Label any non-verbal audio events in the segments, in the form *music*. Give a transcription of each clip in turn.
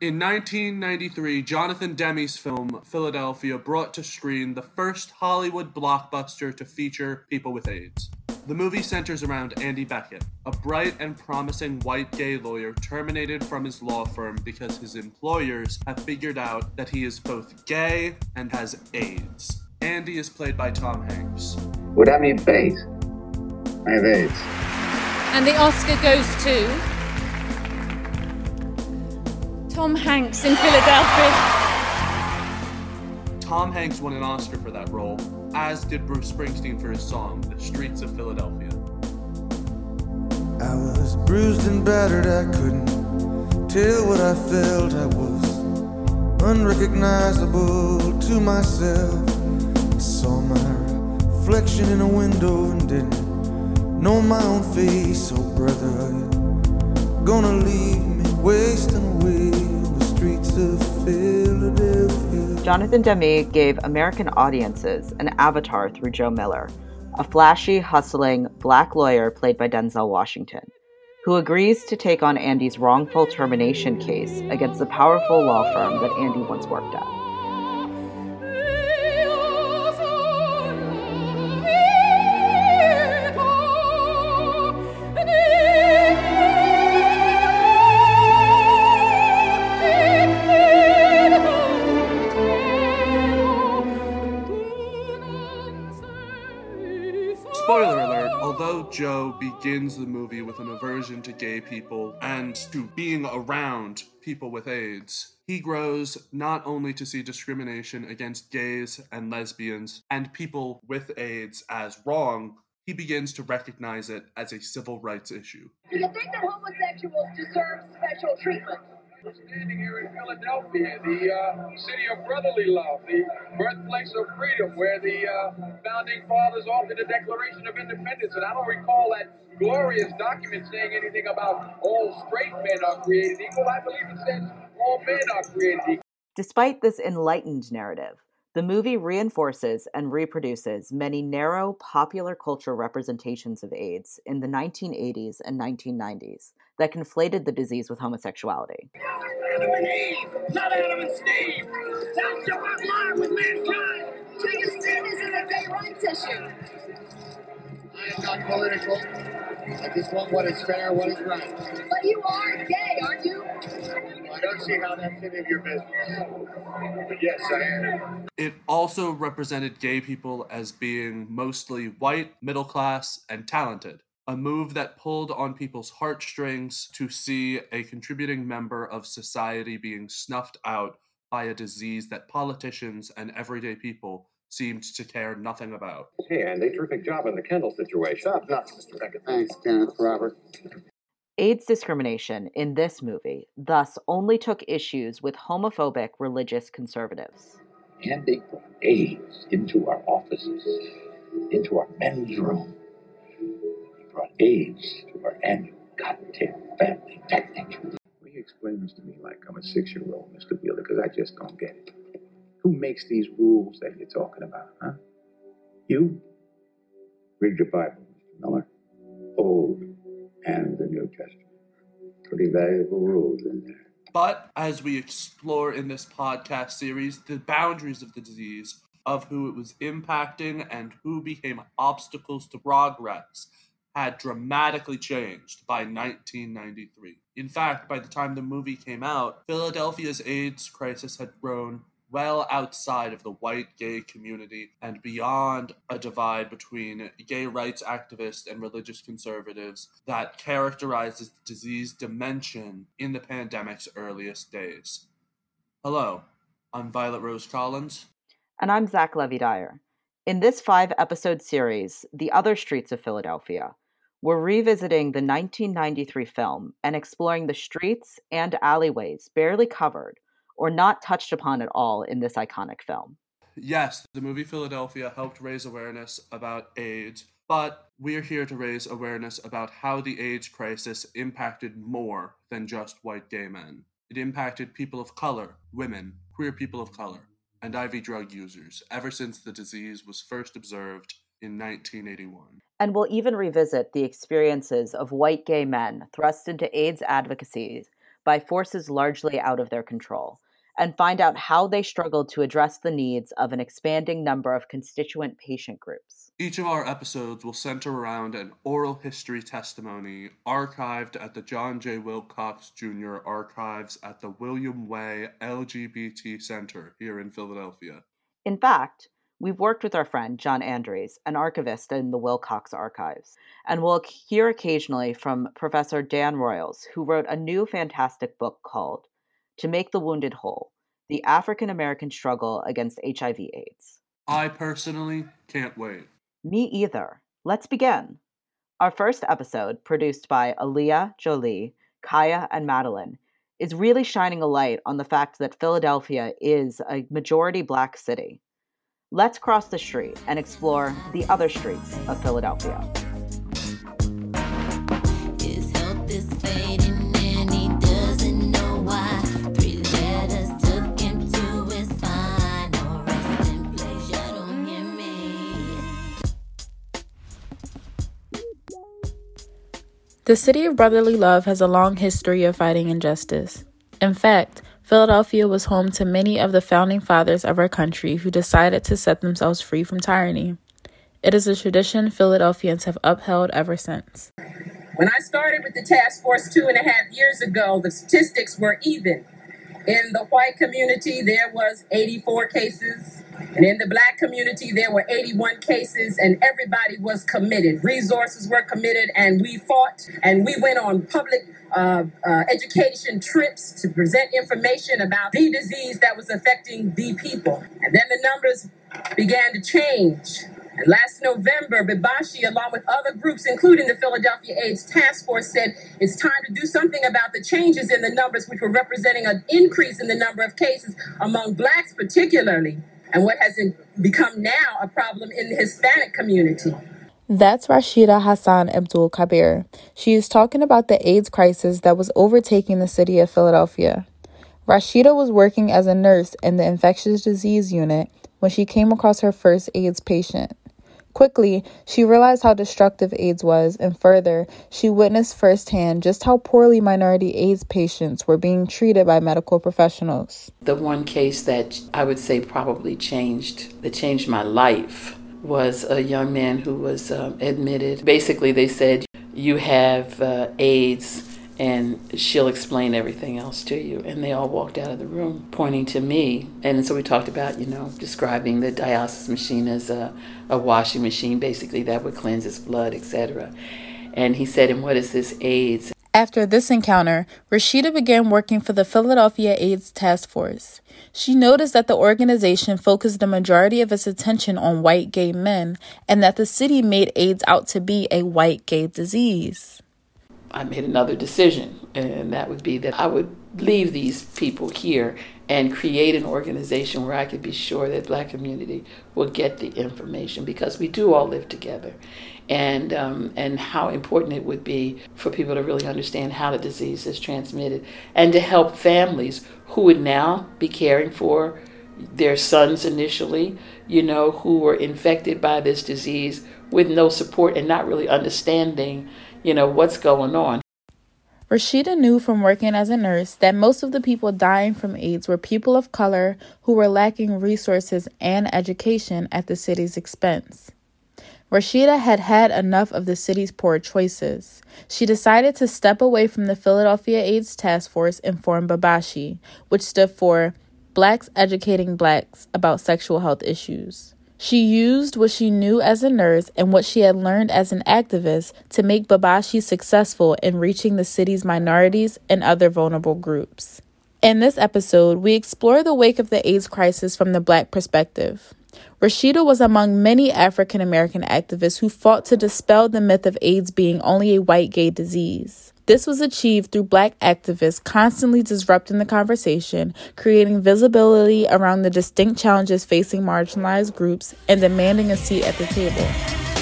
In 1993, Jonathan Demme's film Philadelphia brought to screen the first Hollywood blockbuster to feature people with AIDS. The movie centers around Andy Beckett, a bright and promising white gay lawyer terminated from his law firm because his employers have figured out that he is both gay and has AIDS. Andy is played by Tom Hanks. Would I mean AIDS? I have AIDS. And the Oscar goes to Tom Hanks in Philadelphia. Tom Hanks won an Oscar for that role, as did Bruce Springsteen for his song, The Streets of Philadelphia. I was bruised and battered, I couldn't tell what I felt. I was unrecognizable to myself. I saw my reflection in a window and didn't know my own face. Oh, brother, are you gonna leave Jonathan Demme gave American audiences an avatar through Joe Miller, a flashy, hustling black lawyer played by Denzel Washington, who agrees to take on Andy's wrongful termination case against the powerful law firm that Andy once worked at. Joe begins the movie with an aversion to gay people and to being around people with AIDS, he grows not only to see discrimination against gays and lesbians and people with AIDS as wrong, he begins to recognize it as a civil rights issue. Do you think that homosexuals deserve special treatment? We're standing here in Philadelphia, the uh, city of brotherly love, the birthplace of freedom, where the uh, founding fathers authored the Declaration of Independence. And I don't recall that glorious document saying anything about all straight men are created equal. I believe it says all men are created equal. Despite this enlightened narrative, the movie reinforces and reproduces many narrow popular culture representations of AIDS in the 1980s and 1990s that conflated the disease with homosexuality. Adam and Eve, not Adam and Steve. With mankind. This a gay rights issue? I am not political. I just want what is fair, what is right. But you are gay, aren't you? I don't see how that's any of your business. But yes, I am. It also represented gay people as being mostly white, middle class, and talented. A move that pulled on people's heartstrings to see a contributing member of society being snuffed out by a disease that politicians and everyday people seemed to care nothing about. Hey, Andy, terrific job in the Kendall situation. Shut up, Mr. Beckett. Thanks, Kenneth, Robert. AIDS discrimination in this movie thus only took issues with homophobic religious conservatives. Andy brought AIDS into our offices, into our men's room. He brought AIDS to our annual cocktail family picnic. Will you explain this to me like I'm a six-year-old, Mr. Wheeler, because I just don't get it. Who makes these rules that you're talking about, huh? You? Read your Bible, Mr. Miller. Old and the New Testament. Pretty valuable rules in there. But as we explore in this podcast series the boundaries of the disease, of who it was impacting, and who became obstacles to progress, had dramatically changed by 1993. In fact, by the time the movie came out, Philadelphia's AIDS crisis had grown well outside of the white gay community and beyond a divide between gay rights activists and religious conservatives that characterizes the disease dimension in the pandemic's earliest days. Hello, I'm Violet Rose Collins. And I'm Zach Levy Dyer. In this five episode series, The Other Streets of Philadelphia, we're revisiting the 1993 film and exploring the streets and alleyways barely covered or not touched upon at all in this iconic film. Yes, the movie Philadelphia helped raise awareness about AIDS, but we're here to raise awareness about how the AIDS crisis impacted more than just white gay men. It impacted people of color, women, queer people of color, and IV drug users ever since the disease was first observed in 1981. And we'll even revisit the experiences of white gay men thrust into AIDS advocacy by forces largely out of their control and find out how they struggled to address the needs of an expanding number of constituent patient groups. Each of our episodes will center around an oral history testimony archived at the John J. Wilcox Jr. Archives at the William Way LGBT Center here in Philadelphia. In fact, we've worked with our friend John Anderies, an archivist in the Wilcox Archives, and we'll hear occasionally from Professor Dan Royles, who wrote a new fantastic book called To Make the Wounded Whole The African American Struggle Against HIV/AIDS. I personally can't wait. Me either. Let's begin. Our first episode, produced by Aaliyah, Jolie, Kaya, and Madeline, is really shining a light on the fact that Philadelphia is a majority black city. Let's cross the street and explore the other streets of Philadelphia. His health is fading and he doesn't know why. Three letters took him to his final resting place. You don't hear me. The city of brotherly love has a long history of fighting injustice. In fact, Philadelphia was home to many of the founding fathers of our country who decided to set themselves free from tyranny. It is a tradition Philadelphians have upheld ever since. When I started with the task force two and a half years ago, the statistics were even. In the white community, there was 84 cases. And in the black community, there were 81 cases, and everybody was committed. Resources were committed, and we fought, and we went on public uh, uh, education trips to present information about the disease that was affecting the people. And then the numbers began to change. And last November, BEBASHI, along with other groups, including the Philadelphia AIDS Task Force, said it's time to do something about the changes in the numbers, which were representing an increase in the number of cases among blacks, particularly, and what has become now a problem in the Hispanic community. That's Rashida Hassan Abdul Kabir. She is talking about the AIDS crisis that was overtaking the city of Philadelphia. Rashida was working as a nurse in the infectious disease unit when she came across her first AIDS patient. Quickly, she realized how destructive AIDS was, and further, she witnessed firsthand just how poorly minority AIDS patients were being treated by medical professionals. The one case that I would say probably changed, that changed my life, was a young man who was um, admitted. Basically, they said, You have uh, AIDS, and she'll explain everything else to you. And they all walked out of the room pointing to me. And so we talked about, you know, describing the dialysis machine as a, a washing machine, basically, that would cleanse his blood, etc. And he said, And what is this AIDS? After this encounter, Rashida began working for the Philadelphia AIDS Task Force. She noticed that the organization focused the majority of its attention on white gay men and that the city made AIDS out to be a white gay disease. I made another decision, and that would be that I would leave these people here and create an organization where I could be sure that black community will get the information because we do all live together. And, um, and how important it would be for people to really understand how the disease is transmitted and to help families who would now be caring for their sons initially, you know, who were infected by this disease with no support and not really understanding, you know, what's going on. Rashida knew from working as a nurse that most of the people dying from AIDS were people of color who were lacking resources and education at the city's expense. Rashida had had enough of the city's poor choices. She decided to step away from the Philadelphia AIDS Task Force and form BEBASHI, which stood for Blacks Educating Blacks About Sexual Health Issues. She used what she knew as a nurse and what she had learned as an activist to make BEBASHI successful in reaching the city's minorities and other vulnerable groups. In this episode, we explore the wake of the AIDS crisis from the Black perspective. Rashida was among many African American activists who fought to dispel the myth of AIDS being only a white gay disease. This was achieved through Black activists constantly disrupting the conversation, creating visibility around the distinct challenges facing marginalized groups, and demanding a seat at the table.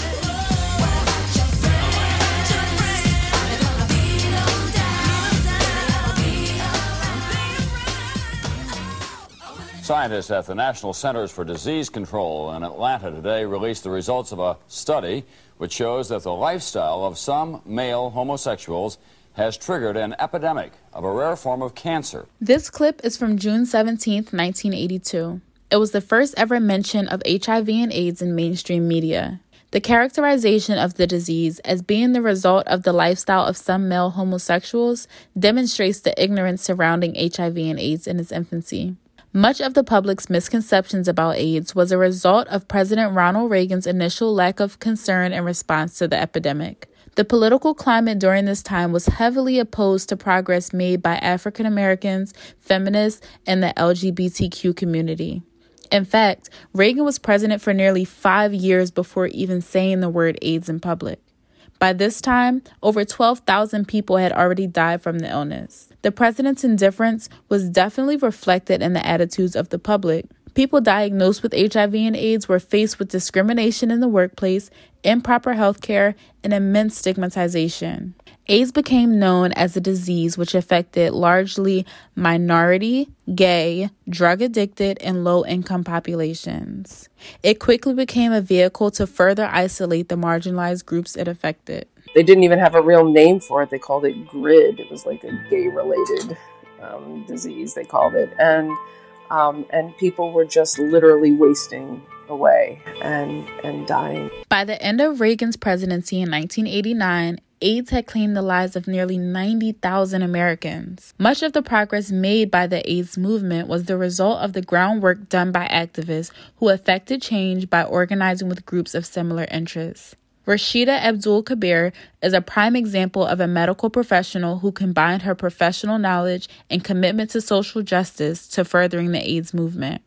Scientists at the National Centers for Disease Control in Atlanta today released the results of a study which shows that the lifestyle of some male homosexuals has triggered an epidemic of a rare form of cancer. This clip is from June 17, 1982. It was the first ever mention of HIV and AIDS in mainstream media. The characterization of the disease as being the result of the lifestyle of some male homosexuals demonstrates the ignorance surrounding HIV and AIDS in its infancy. Much of the public's misconceptions about AIDS was a result of President Ronald Reagan's initial lack of concern in response to the epidemic. The political climate during this time was heavily opposed to progress made by African Americans, feminists, and the LGBTQ community. In fact, Reagan was president for nearly five years before even saying the word AIDS in public. By this time, over 12,000 people had already died from the illness. The president's indifference was definitely reflected in the attitudes of the public. People diagnosed with HIV and AIDS were faced with discrimination in the workplace, improper health care, and immense stigmatization. AIDS became known as a disease which affected largely minority, gay, drug addicted, and low income populations. It quickly became a vehicle to further isolate the marginalized groups it affected. They didn't even have a real name for it. They called it GRID. It was like a gay related um, disease, they called it. And, um, and people were just literally wasting away and, and dying. By the end of Reagan's presidency in 1989, AIDS had claimed the lives of nearly 90,000 Americans. Much of the progress made by the AIDS movement was the result of the groundwork done by activists who effected change by organizing with groups of similar interests. Rashida Abdul Kabir is a prime example of a medical professional who combined her professional knowledge and commitment to social justice to furthering the AIDS movement.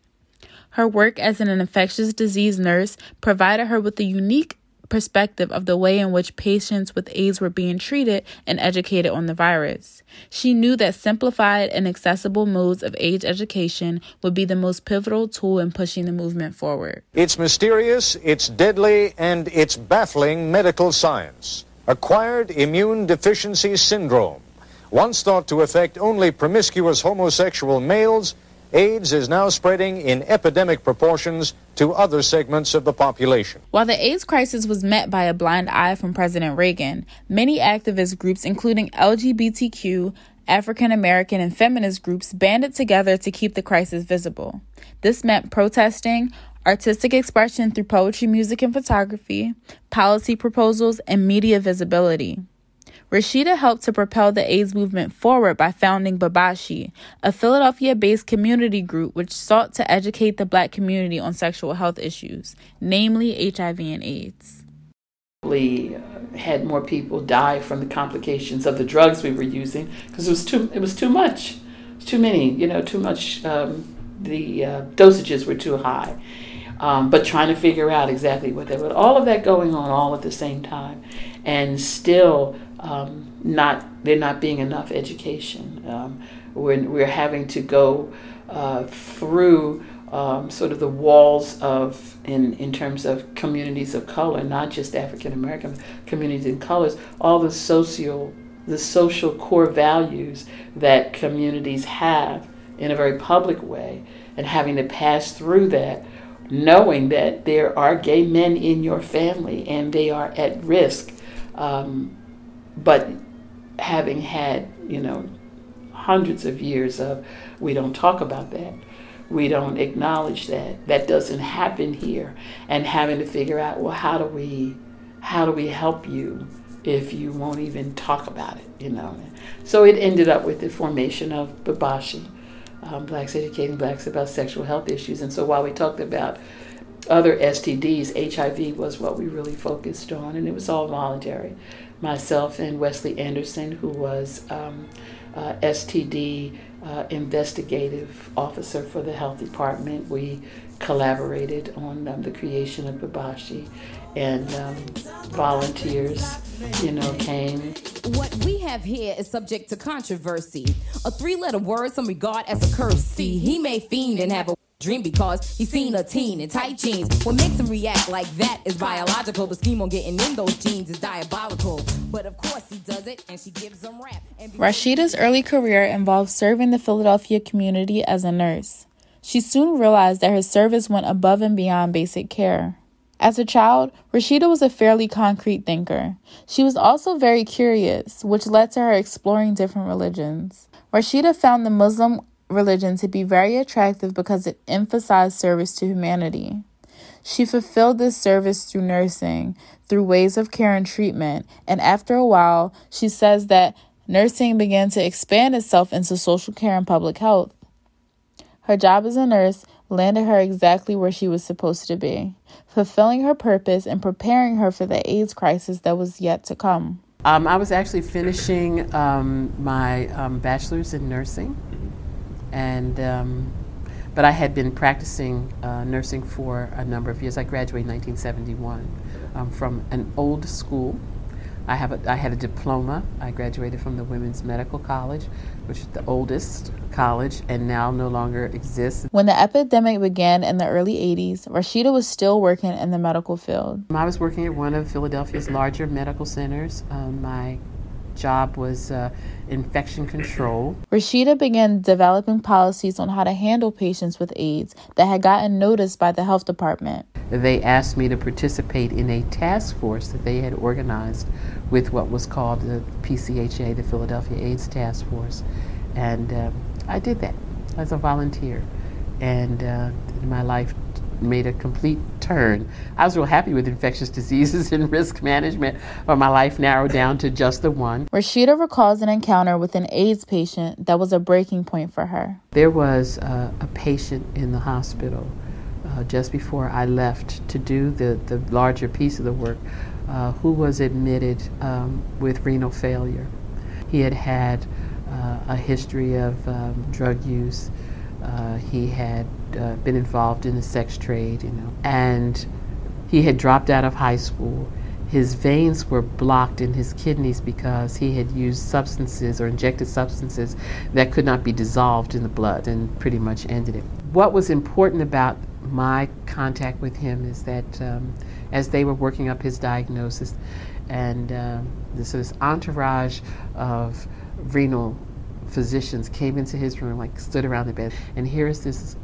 Her work as an infectious disease nurse provided her with a unique perspective of the way in which patients with AIDS were being treated and educated on the virus. She knew that simplified and accessible modes of AIDS education would be the most pivotal tool in pushing the movement forward. It's mysterious, it's deadly, and it's baffling medical science. Acquired immune deficiency syndrome. Once thought to affect only promiscuous homosexual males, AIDS is now spreading in epidemic proportions to other segments of the population. While the AIDS crisis was met by a blind eye from President Reagan, many activist groups, including LGBTQ, African American, and feminist groups, banded together to keep the crisis visible. This meant protesting, artistic expression through poetry, music, and photography, policy proposals, and media visibility. Rashida helped to propel the AIDS movement forward by founding BEBASHI, a Philadelphia based community group which sought to educate the black community on sexual health issues, namely HIV and AIDS. We had more people die from the complications of the drugs we were using because it was too it was too much, too many, you know, too much. Um, the uh, dosages were too high, um, but trying to figure out exactly what they were. All of that going on all at the same time, and still um, not there not being enough education. Um, we're, we're having to go uh, through um, sort of the walls of in in terms of communities of color, not just African American communities and colors, all the social the social core values that communities have in a very public way, and having to pass through that knowing that there are gay men in your family and they are at risk. Um, but having had, you know, hundreds of years of we don't talk about that, we don't acknowledge that, that doesn't happen here, and having to figure out, well, how do we, how do we help you if you won't even talk about it, you know? So it ended up with the formation of BEBASHI, um, Blacks Educating Blacks about Sexual Health Issues. And so while we talked about other STDs, HIV was what we really focused on, and it was all voluntary. Myself and Wesley Anderson, who was um, uh, STD uh, investigative officer for the health department, we collaborated on um, the creation of BEBASHI, and um, volunteers, you know, came. What we have here is subject to controversy. A three letter word some regard as a curse. See, he may fiend and have a dream because he seen a teen in tight jeans. What makes him react like that is biological. The scheme on getting in those jeans is diabolical. But of course he does it and she gives him rap. Rashida's early career involved serving the Philadelphia community as a nurse. She soon realized that her service went above and beyond basic care. As a child, Rashida was a fairly concrete thinker. She was also very curious, which led to her exploring different religions. Rashida found the Muslim religion to be very attractive because it emphasized service to humanity. She fulfilled this service through nursing, through ways of care and treatment, and after a while, she says that nursing began to expand itself into social care and public health. Her job as a nurse landed her exactly where she was supposed to be, fulfilling her purpose and preparing her for the AIDS crisis that was yet to come. Um, I was actually finishing um, my um, bachelor's in nursing, and um, but I had been practicing uh, nursing for a number of years. I graduated in 1971 um, from an old school. I have a, I had a diploma. I graduated from the Women's Medical College, which is the oldest college and now no longer exists. When the epidemic began in the early 80s, Rashida was still working in the medical field. I was working at one of Philadelphia's larger medical centers. Um, my job was uh, infection control. Rashida began developing policies on how to handle patients with AIDS that had gotten noticed by the health department. They asked me to participate in a task force that they had organized with what was called the PCHA, the Philadelphia AIDS Task Force. And uh, I did that as a volunteer. And uh, my life made a complete turn. I was real happy with infectious *laughs* diseases and risk management, but my life narrowed down to just the one. Rashida recalls an encounter with an AIDS patient that was a breaking point for her. There was uh, a patient in the hospital uh, just before I left to do the, the larger piece of the work uh, who was admitted um, with renal failure. He had had uh, a history of um, drug use. Uh, he had uh, been involved in the sex trade, you know, and he had dropped out of high school. His veins were blocked in his kidneys because he had used substances or injected substances that could not be dissolved in the blood and pretty much ended it. What was important about my contact with him is that um, as they were working up his diagnosis, and um, this, this entourage of renal physicians came into his room, like stood around the bed, and here's this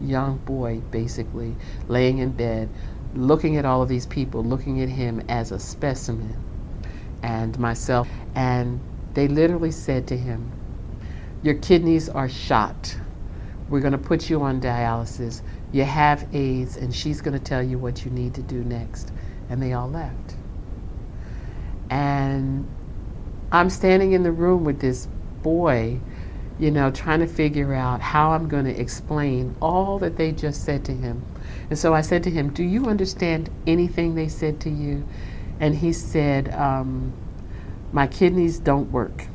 young boy basically laying in bed, looking at all of these people, looking at him as a specimen, and myself, and they literally said to him, Your kidneys are shot. We're going to put you on dialysis. You have AIDS, and she's going to tell you what you need to do next. And they all left. And I'm standing in the room with this boy, you know, trying to figure out how I'm going to explain all that they just said to him. And so I said to him, Do you understand anything they said to you? And he said, um, My kidneys don't work.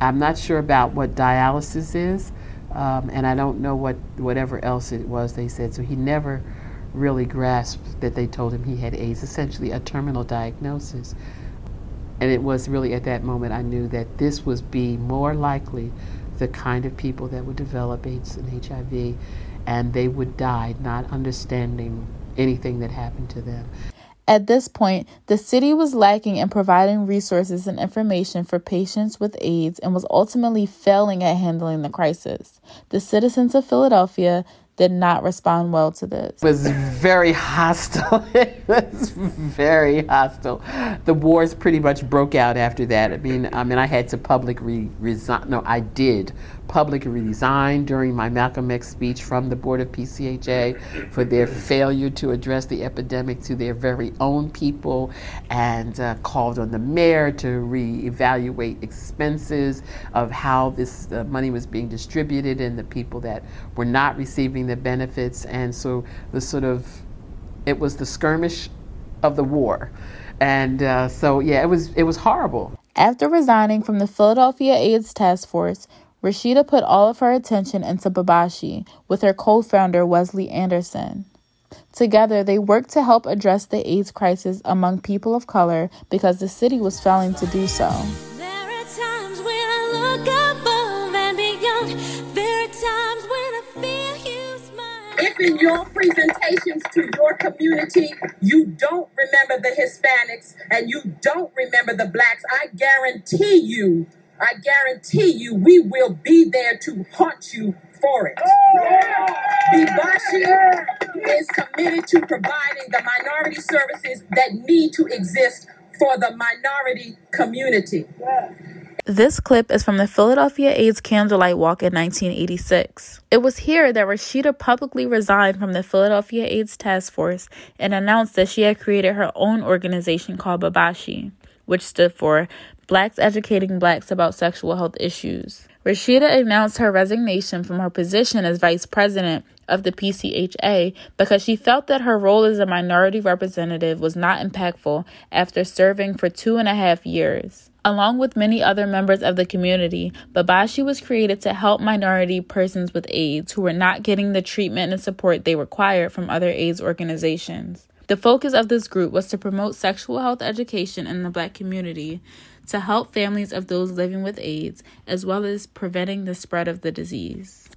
I'm not sure about what dialysis is, um, and I don't know what whatever else it was they said. So he never really grasped that they told him he had AIDS, essentially a terminal diagnosis. And it was really at that moment I knew that this was be more likely the kind of people that would develop AIDS and HIV, and they would die not understanding anything that happened to them. At this point, the city was lacking in providing resources and information for patients with AIDS and was ultimately failing at handling the crisis. The citizens of Philadelphia did not respond well to this. It was very *laughs* hostile. Was very hostile. The wars pretty much broke out after that. I mean, I mean, I had to publicly resign. No, I did publicly resign during my Malcolm X speech from the board of PCHA for their failure to address the epidemic to their very own people, and uh, called on the mayor to reevaluate expenses of how this uh, money was being distributed and the people that were not receiving the benefits. And so the sort of, it was the skirmish of the war. And uh, so, yeah, it was, it was horrible. After resigning from the Philadelphia AIDS Task Force, Rashida put all of her attention into BEBASHI with her co founder Wesley Anderson. Together, they worked to help address the AIDS crisis among people of color because the city was failing to do so. In your presentations to your community. You don't remember the Hispanics and you don't remember the blacks, I guarantee you, I guarantee you, we will be there to haunt you for it. BEBASHI is committed to providing the minority services that need to exist for the minority community. This clip is from the Philadelphia AIDS Candlelight Walk in 1986. It was here that Rashida publicly resigned from the Philadelphia AIDS Task Force and announced that she had created her own organization called BEBASHI, which stood for Blacks Educating Blacks About Sexual Health Issues. Rashida announced her resignation from her position as vice president of the PCHA because she felt that her role as a minority representative was not impactful after serving for two and a half years. Along with many other members of the community, BEBASHI was created to help minority persons with AIDS who were not getting the treatment and support they required from other AIDS organizations. The focus of this group was to promote sexual health education in the black community, to help families of those living with AIDS, as well as preventing the spread of the disease.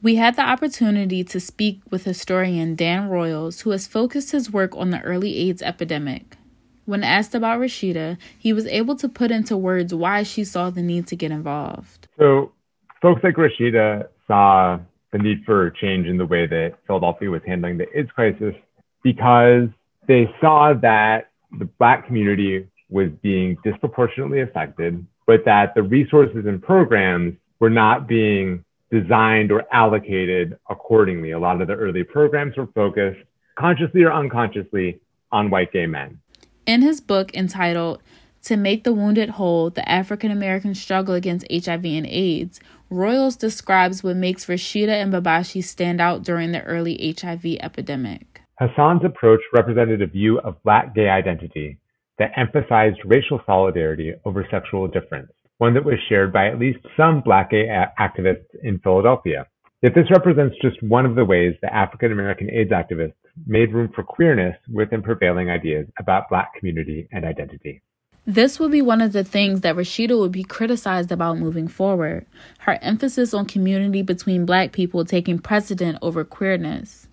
We had the opportunity to speak with historian Dan Royles, who has focused his work on the early AIDS epidemic. When asked about Rashida, he was able to put into words why she saw the need to get involved. So, folks like Rashida saw the need for change in the way that Philadelphia was handling the AIDS crisis because they saw that the Black community was being disproportionately affected, but that the resources and programs were not being designed or allocated accordingly. A lot of the early programs were focused, consciously or unconsciously, on white gay men. In his book entitled To Make the Wounded Whole The African American Struggle Against HIV and AIDS, Royles describes what makes Rashida and BEBASHI stand out during the early HIV epidemic. Hassan's approach represented a view of Black gay identity that emphasized racial solidarity over sexual difference, one that was shared by at least some Black gay a- activists in Philadelphia. Yet this represents just one of the ways that African American AIDS activists made room for queerness within prevailing ideas about Black community and identity. This would be one of the things that Rashida would be criticized about moving forward her emphasis on community between Black people taking precedent over queerness.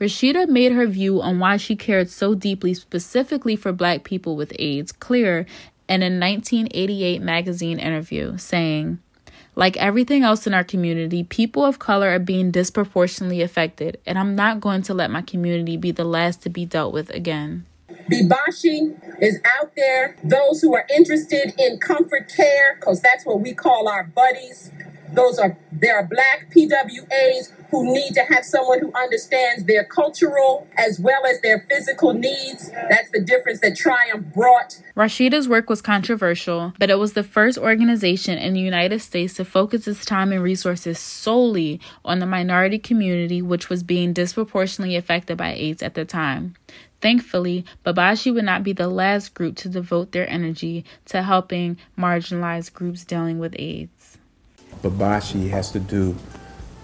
Rashida made her view on why she cared so deeply specifically for Black people with AIDS clear in a 1988 magazine interview, saying, like everything else in our community, people of color are being disproportionately affected, and I'm not going to let my community be the last to be dealt with again. BEBASHI is out there. Those who are interested in comfort care, because that's what we call our buddies. Those are there are black PWAs who need to have someone who understands their cultural as well as their physical needs. That's the difference that Triumph brought. Rashida's work was controversial, but it was the first organization in the United States to focus its time and resources solely on the minority community, which was being disproportionately affected by AIDS at the time. Thankfully, BEBASHI would not be the last group to devote their energy to helping marginalized groups dealing with AIDS. BEBASHI has to do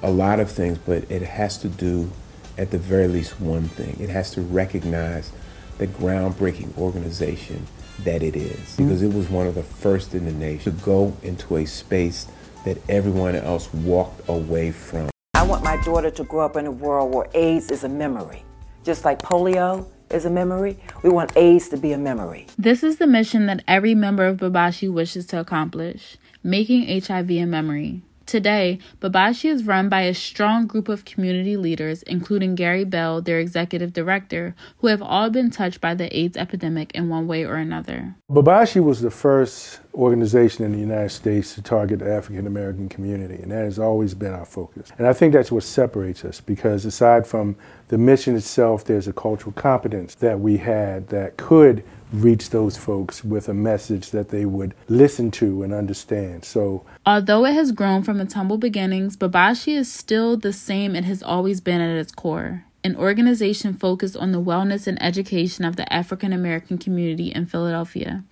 a lot of things, but it has to do, at the very least, one thing. It has to recognize the groundbreaking organization that it is, mm-hmm. because it was one of the first in the nation to go into a space that everyone else walked away from. I want my daughter to grow up in a world where AIDS is a memory. Just like polio is a memory, we want AIDS to be a memory. This is the mission that every member of BEBASHI wishes to accomplish making HIV a memory. Today, BEBASHI is run by a strong group of community leaders, including Gary Bell, their executive director, who have all been touched by the AIDS epidemic in one way or another. BEBASHI was the first organization in the United States to target the African American community, and that has always been our focus. And I think that's what separates us because aside from the mission itself, there's a cultural competence that we had that could reach those folks with a message that they would listen to and understand. So, although it has grown from its humble beginnings, BEBASHI is still the same it has always been at its core. An organization focused on the wellness and education of the African American community in Philadelphia.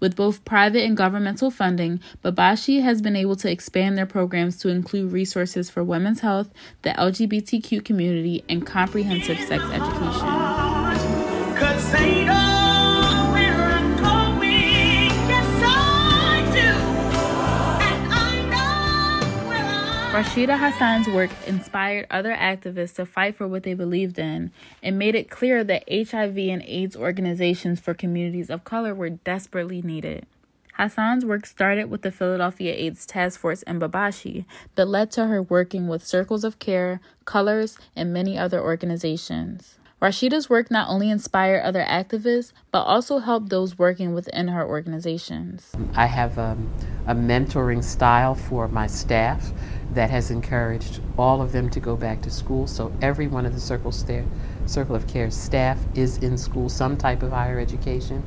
With both private and governmental funding, BEBASHI has been able to expand their programs to include resources for women's health, the LGBTQ community, and comprehensive sex education. Rashida Hassan's work inspired other activists to fight for what they believed in and made it clear that HIV and AIDS organizations for communities of color were desperately needed. Hassan's work started with the Philadelphia AIDS Task Force in BEBASHI that led to her working with Circles of Care, Colors, and many other organizations. Rashida's work not only inspired other activists, but also helped those working within her organizations. I have um, a mentoring style for my staff that has encouraged all of them to go back to school. So every one of the Circle, Circle of Care staff is in school, some type of higher education.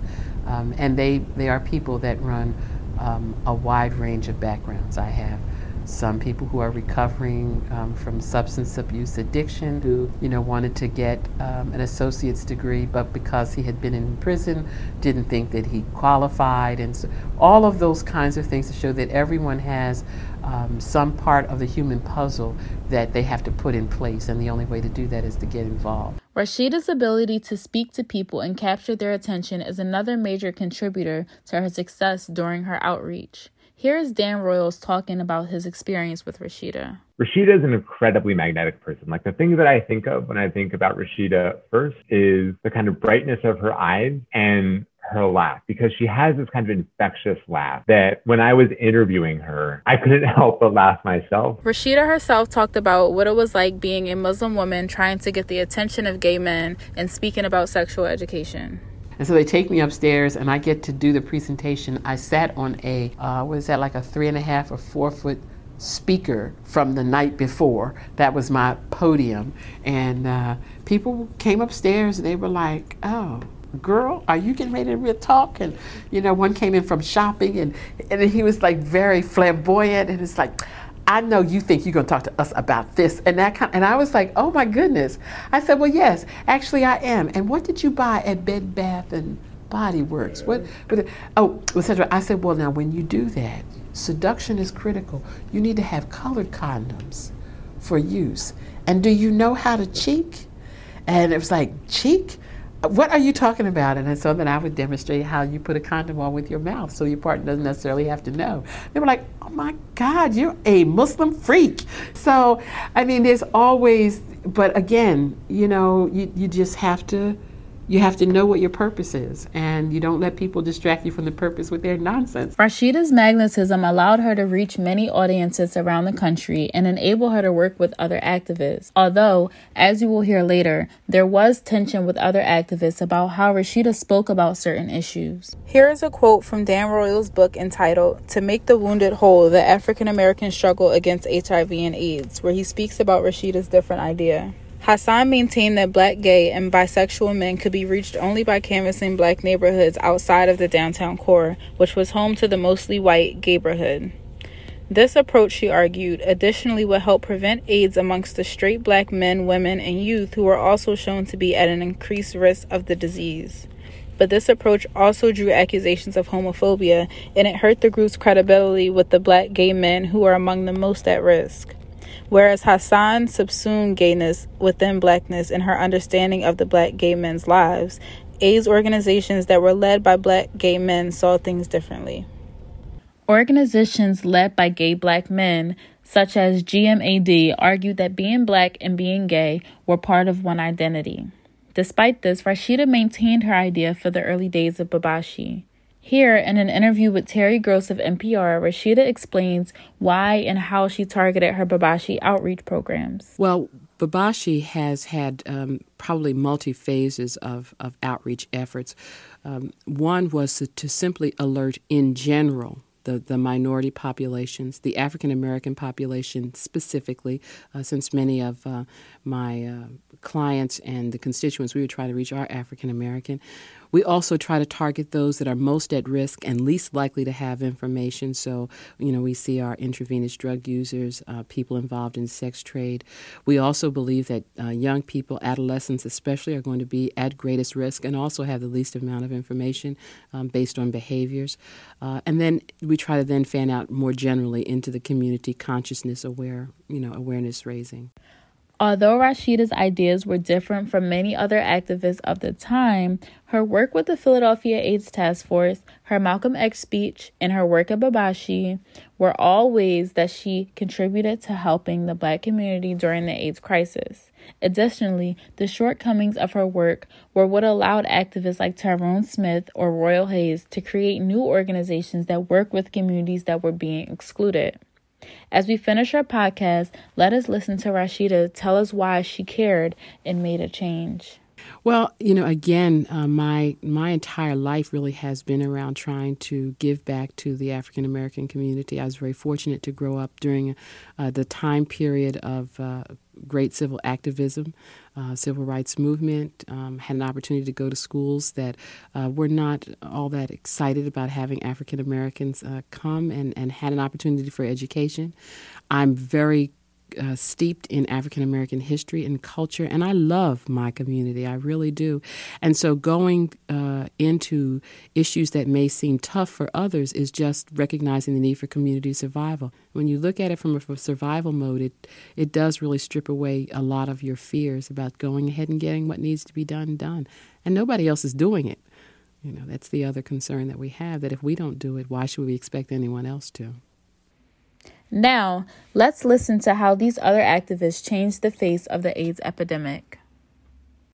Um, and they, they are people that run um, a wide range of backgrounds. I have some people who are recovering um, from substance abuse addiction who you know wanted to get um, an associate's degree but because he had been in prison didn't think that he qualified. And so all of those kinds of things to show that everyone has um, some part of the human puzzle that they have to put in place. And the only way to do that is to get involved. Rashida's ability to speak to people and capture their attention is another major contributor to her success during her outreach. Here is Dan Royles talking about his experience with Rashida. Rashida is an incredibly magnetic person. Like the thing that I think of when I think about Rashida first is the kind of brightness of her eyes and her laugh because she has this kind of infectious laugh that when I was interviewing her, I couldn't *laughs* help but laugh myself. Rashida herself talked about what it was like being a Muslim woman trying to get the attention of gay men and speaking about sexual education. And so they take me upstairs and I get to do the presentation. I sat on a, uh, what is that, like a three and a half or four foot speaker from the night before. That was my podium. And uh, people came upstairs and they were like, oh, girl, are you getting ready to real talk? And, you know, one came in from shopping and, and he was like very flamboyant and it's like, I know you think you're going to talk to us about this and that kind. And I was like, oh my goodness. I said, well, yes, actually I am. And what did you buy at Bed Bath and Body Works? What? But oh, etc. I said, well, now when you do that, seduction is critical. You need to have colored condoms for use. And do you know how to cheek? And it was like cheek what are you talking about? And so then I would demonstrate how you put a condom on with your mouth so your partner doesn't necessarily have to know. They were like, oh my God, you're a Muslim freak. So, I mean, there's always, but again, you know, you, you just have to you have to know what your purpose is and you don't let people distract you from the purpose with their nonsense. Rashida's magnetism allowed her to reach many audiences around the country and enable her to work with other activists. Although, as you will hear later, there was tension with other activists about how Rashida spoke about certain issues. Here is a quote from Dan Royles' book entitled To Make the Wounded Whole The African American Struggle Against HIV and AIDS, where he speaks about Rashida's different idea. Hassan maintained that black, gay, and bisexual men could be reached only by canvassing black neighborhoods outside of the downtown core, which was home to the mostly white gayborhood. This approach, she argued, additionally would help prevent AIDS amongst the straight black men, women, and youth who were also shown to be at an increased risk of the disease. But this approach also drew accusations of homophobia, and it hurt the group's credibility with the black gay men who are among the most at risk. Whereas Hassan subsumed gayness within blackness in her understanding of the black gay men's lives, AIDS organizations that were led by black gay men saw things differently. Organizations led by gay black men, such as GMAD, argued that being black and being gay were part of one identity. Despite this, Rashida maintained her idea for the early days of BEBASHI. Here, in an interview with Terry Gross of NPR, Rashida explains why and how she targeted her BEBASHI outreach programs. Well, BEBASHI has had um, probably multi phases of, of outreach efforts. Um, one was to, to simply alert in general the, the minority populations, the African American population specifically, uh, since many of uh, my uh, clients and the constituents we were trying to reach are African American. We also try to target those that are most at risk and least likely to have information. So, you know, we see our intravenous drug users, uh, people involved in sex trade. We also believe that uh, young people, adolescents especially, are going to be at greatest risk and also have the least amount of information um, based on behaviors. Uh, and then we try to then fan out more generally into the community consciousness aware, you know, awareness raising. Although Rashida's ideas were different from many other activists of the time, her work with the Philadelphia AIDS Task Force, her Malcolm X speech, and her work at BEBASHI were all ways that she contributed to helping the black community during the AIDS crisis. Additionally, the shortcomings of her work were what allowed activists like Tyrone Smith or Royal Hayes to create new organizations that work with communities that were being excluded. As we finish our podcast, let us listen to Rashida tell us why she cared and made a change. Well, you know, again, uh, my my entire life really has been around trying to give back to the African American community. I was very fortunate to grow up during uh, the time period of uh, great civil activism, uh, civil rights movement. Um, had an opportunity to go to schools that uh, were not all that excited about having African Americans uh, come, and and had an opportunity for education. I'm very uh, steeped in African American history and culture, and I love my community. I really do. And so, going uh, into issues that may seem tough for others is just recognizing the need for community survival. When you look at it from a survival mode, it it does really strip away a lot of your fears about going ahead and getting what needs to be done done, and nobody else is doing it. You know, that's the other concern that we have. That if we don't do it, why should we expect anyone else to? Now, let's listen to how these other activists changed the face of the AIDS epidemic.